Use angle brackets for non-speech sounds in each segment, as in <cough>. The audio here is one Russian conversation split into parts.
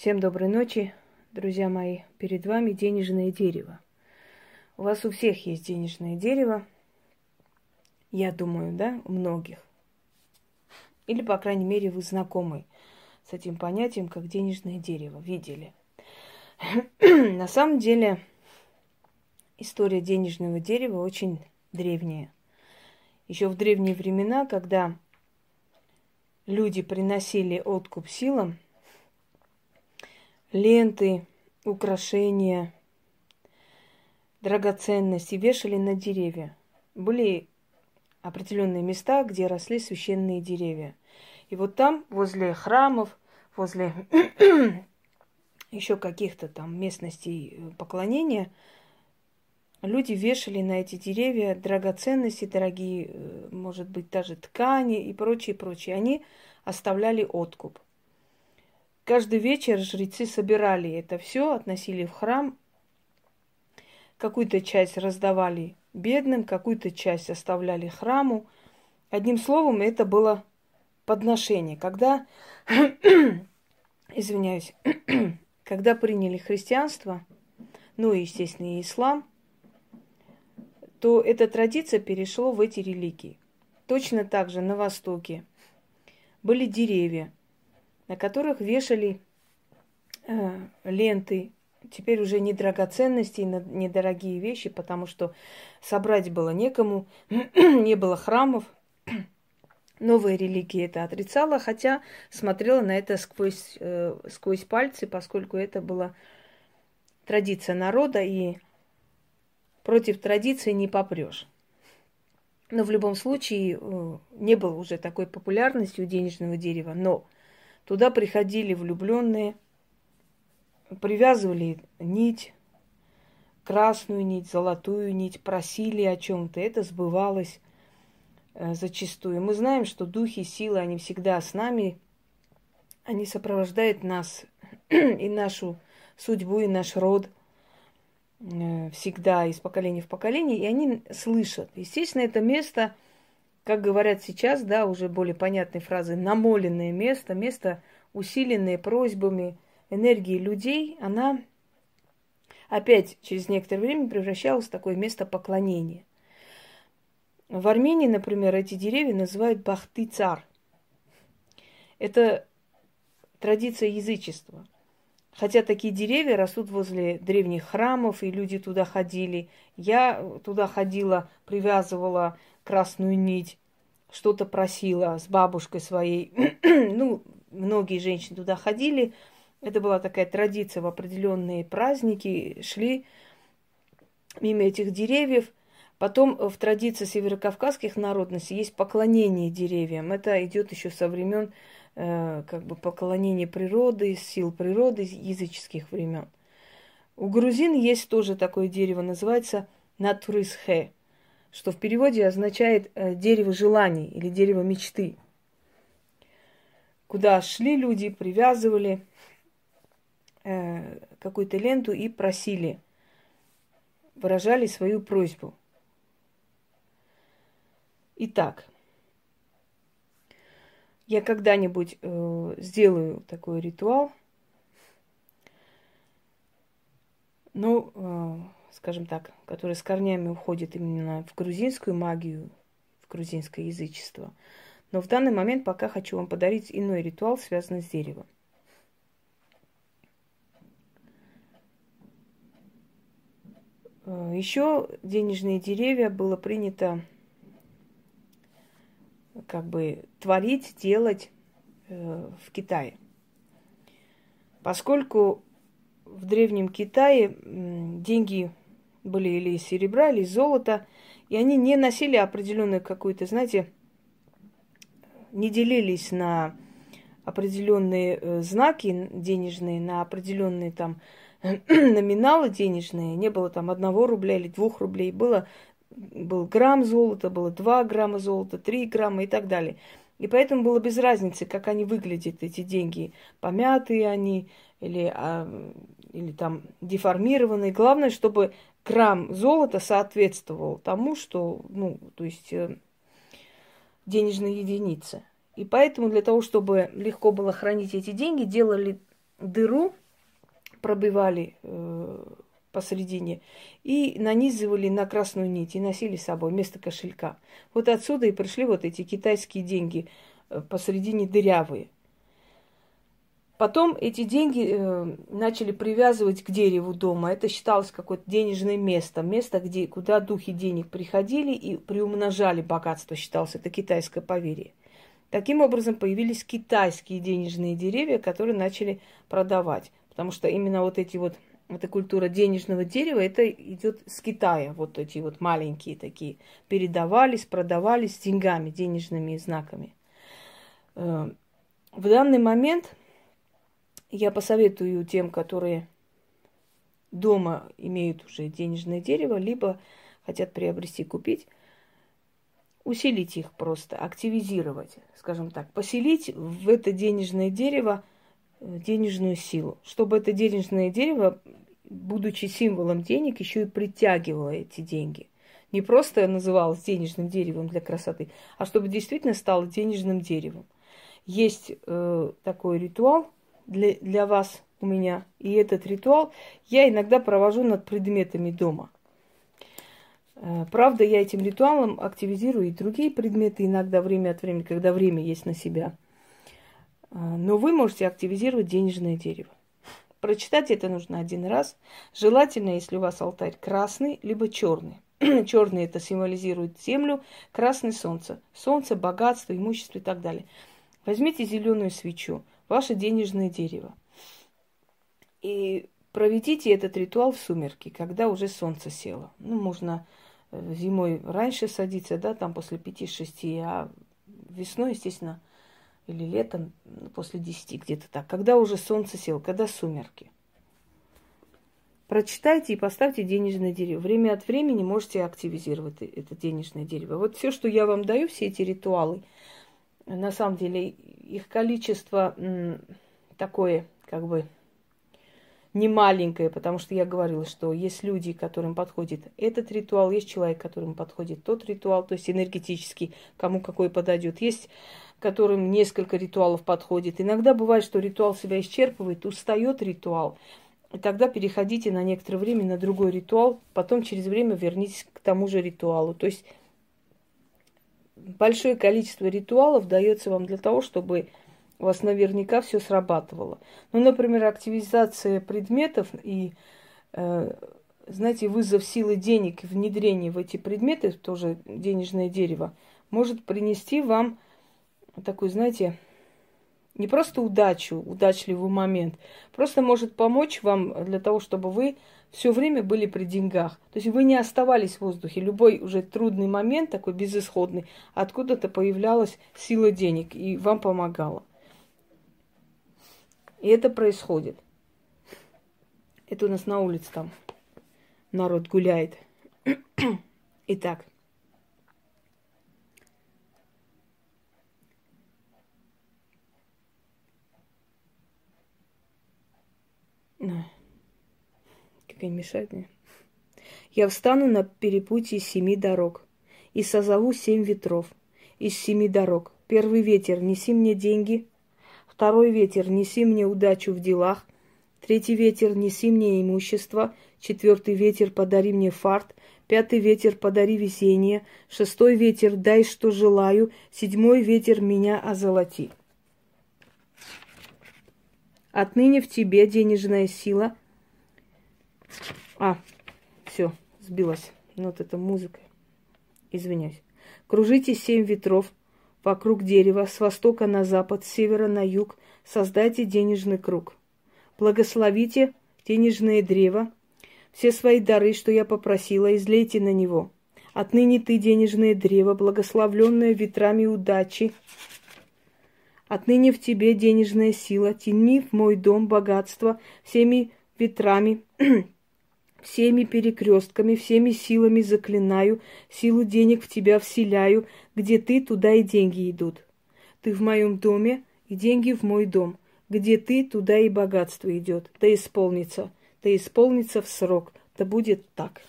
Всем доброй ночи, друзья мои. Перед вами денежное дерево. У вас у всех есть денежное дерево. Я думаю, да, у многих. Или, по крайней мере, вы знакомы с этим понятием, как денежное дерево. Видели. <clears throat> На самом деле, история денежного дерева очень древняя. Еще в древние времена, когда люди приносили откуп силам, ленты, украшения, драгоценности вешали на деревья. Были определенные места, где росли священные деревья. И вот там, возле храмов, возле <clears throat> еще каких-то там местностей э, поклонения, люди вешали на эти деревья драгоценности, дорогие, э, может быть, даже ткани и прочее, прочее. Они оставляли откуп. Каждый вечер жрецы собирали это все, относили в храм, какую-то часть раздавали бедным, какую-то часть оставляли храму. Одним словом, это было подношение. Когда, <coughs> извиняюсь, <coughs> когда приняли христианство, ну и, естественно, и ислам, то эта традиция перешла в эти религии. Точно так же на Востоке были деревья, на которых вешали э, ленты, теперь уже не драгоценности, не дорогие вещи, потому что собрать было некому, <clears throat> не было храмов. <clears throat> Новая религия это отрицала, хотя смотрела на это сквозь, э, сквозь пальцы, поскольку это была традиция народа, и против традиции не попрешь. Но в любом случае э, не было уже такой популярности у денежного дерева, но туда приходили влюбленные, привязывали нить, красную нить, золотую нить, просили о чем-то, это сбывалось э, зачастую. Мы знаем, что духи, силы, они всегда с нами, они сопровождают нас <clears throat> и нашу судьбу, и наш род э, всегда из поколения в поколение, и они слышат. Естественно, это место, как говорят сейчас, да, уже более понятной фразы, намоленное место, место, усиленное просьбами – энергии людей, она опять через некоторое время превращалась в такое место поклонения. В Армении, например, эти деревья называют бахты-цар. Это традиция язычества. Хотя такие деревья растут возле древних храмов, и люди туда ходили. Я туда ходила, привязывала красную нить, что-то просила с бабушкой своей. <clears throat> ну, многие женщины туда ходили, это была такая традиция в определенные праздники, шли мимо этих деревьев. Потом в традиции северокавказских народностей есть поклонение деревьям. Это идет еще со времен э, как бы поклонения природы, сил природы, языческих времен. У грузин есть тоже такое дерево, называется натурисхе, что в переводе означает э, дерево желаний или дерево мечты. Куда шли люди, привязывали э, какую-то ленту и просили, выражали свою просьбу. Итак, я когда-нибудь э, сделаю такой ритуал. Ну, э, скажем так, который с корнями уходит именно в грузинскую магию, в грузинское язычество. Но в данный момент пока хочу вам подарить иной ритуал, связанный с деревом. Э, Еще денежные деревья было принято как бы творить, делать э, в Китае. Поскольку в древнем Китае деньги были или из серебра, или из золота, и они не носили определенную какую-то, знаете, не делились на определенные э, знаки денежные, на определенные там <clears throat> номиналы денежные, не было там одного рубля или двух рублей, было был грамм золота, было два грамма золота, три грамма и так далее. И поэтому было без разницы, как они выглядят, эти деньги. Помятые они или, а, или там деформированные. Главное, чтобы грамм золота соответствовал тому, что, ну, то есть э, денежной единице. И поэтому для того, чтобы легко было хранить эти деньги, делали дыру, пробивали э, посередине и нанизывали на красную нить и носили с собой вместо кошелька. Вот отсюда и пришли вот эти китайские деньги э, посередине дырявые. Потом эти деньги э, начали привязывать к дереву дома. Это считалось какое-то денежное место, место, где, куда духи денег приходили и приумножали богатство, считалось это китайское поверье. Таким образом появились китайские денежные деревья, которые начали продавать. Потому что именно вот эти вот эта культура денежного дерева, это идет с Китая. Вот эти вот маленькие такие передавались, продавались деньгами, денежными знаками. Э, в данный момент я посоветую тем, которые дома имеют уже денежное дерево, либо хотят приобрести, купить, усилить их просто, активизировать, скажем так, поселить в это денежное дерево э, денежную силу, чтобы это денежное дерево будучи символом денег, еще и притягивала эти деньги. Не просто называлось денежным деревом для красоты, а чтобы действительно стало денежным деревом. Есть э, такой ритуал для, для вас у меня, и этот ритуал я иногда провожу над предметами дома. Э, правда, я этим ритуалом активизирую и другие предметы иногда время от времени, когда время есть на себя. Э, но вы можете активизировать денежное дерево. Прочитать это нужно один раз. Желательно, если у вас алтарь красный, либо черный. <clears throat> черный это символизирует землю, красный солнце. Солнце, богатство, имущество и так далее. Возьмите зеленую свечу, ваше денежное дерево. И проведите этот ритуал в сумерки, когда уже солнце село. Ну, можно э, зимой раньше садиться, да, там после 5-6, а весной, естественно, или летом, после десяти где-то так, когда уже солнце село, когда сумерки. Прочитайте и поставьте денежное дерево. Время от времени можете активизировать это денежное дерево. Вот все, что я вам даю, все эти ритуалы, на самом деле их количество такое, как бы, не маленькое, потому что я говорила, что есть люди, которым подходит этот ритуал, есть человек, которому подходит тот ритуал, то есть энергетический, кому какой подойдет. Есть которым несколько ритуалов подходит. Иногда бывает, что ритуал себя исчерпывает, устает ритуал. И тогда переходите на некоторое время на другой ритуал, потом через время вернитесь к тому же ритуалу. То есть большое количество ритуалов дается вам для того, чтобы у вас наверняка все срабатывало. Ну, например, активизация предметов и, э, знаете, вызов силы денег, внедрение в эти предметы, тоже денежное дерево, может принести вам такой, знаете, не просто удачу, удачливый момент, просто может помочь вам для того, чтобы вы все время были при деньгах. То есть вы не оставались в воздухе. Любой уже трудный момент, такой безысходный, откуда-то появлялась сила денег и вам помогала. И это происходит. Это у нас на улице там народ гуляет. Итак, Какая мешает мне. Я встану на перепутье семи дорог и созову семь ветров из семи дорог. Первый ветер, неси мне деньги. Второй ветер, неси мне удачу в делах. Третий ветер, неси мне имущество. Четвертый ветер, подари мне фарт. Пятый ветер, подари весеннее. Шестой ветер, дай, что желаю. Седьмой ветер, меня озолоти. Отныне в тебе денежная сила. А, все, сбилась. Ну, вот эта музыка. Извиняюсь. Кружите семь ветров вокруг дерева, с востока на запад, с севера на юг. Создайте денежный круг. Благословите денежное древо. Все свои дары, что я попросила, излейте на него. Отныне ты денежное древо, благословленное ветрами удачи, Отныне в тебе денежная сила, тяни в мой дом богатство всеми ветрами, <clears throat> всеми перекрестками, всеми силами заклинаю, силу денег в тебя вселяю, где ты, туда и деньги идут. Ты в моем доме, и деньги в мой дом. Где ты, туда и богатство идет. Да исполнится, да исполнится в срок, да будет так.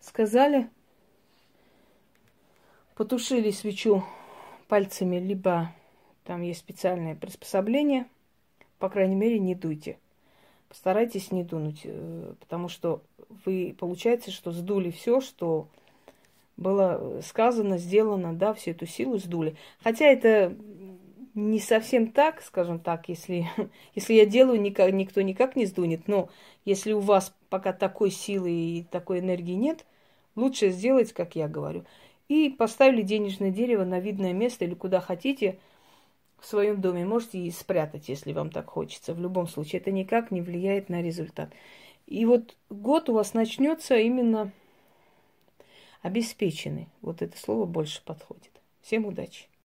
Сказали, потушили свечу пальцами, либо там есть специальное приспособление. по крайней мере, не дуйте. Постарайтесь не дунуть, э, потому что вы, получается, что сдули все, что было сказано, сделано, да, всю эту силу сдули. Хотя это не совсем так, скажем так, если, <laughs> если я делаю, никак, никто никак не сдунет, но если у вас пока такой силы и такой энергии нет, лучше сделать, как я говорю. И поставили денежное дерево на видное место или куда хотите в своем доме. Можете и спрятать, если вам так хочется. В любом случае, это никак не влияет на результат. И вот год у вас начнется именно обеспеченный. Вот это слово больше подходит. Всем удачи!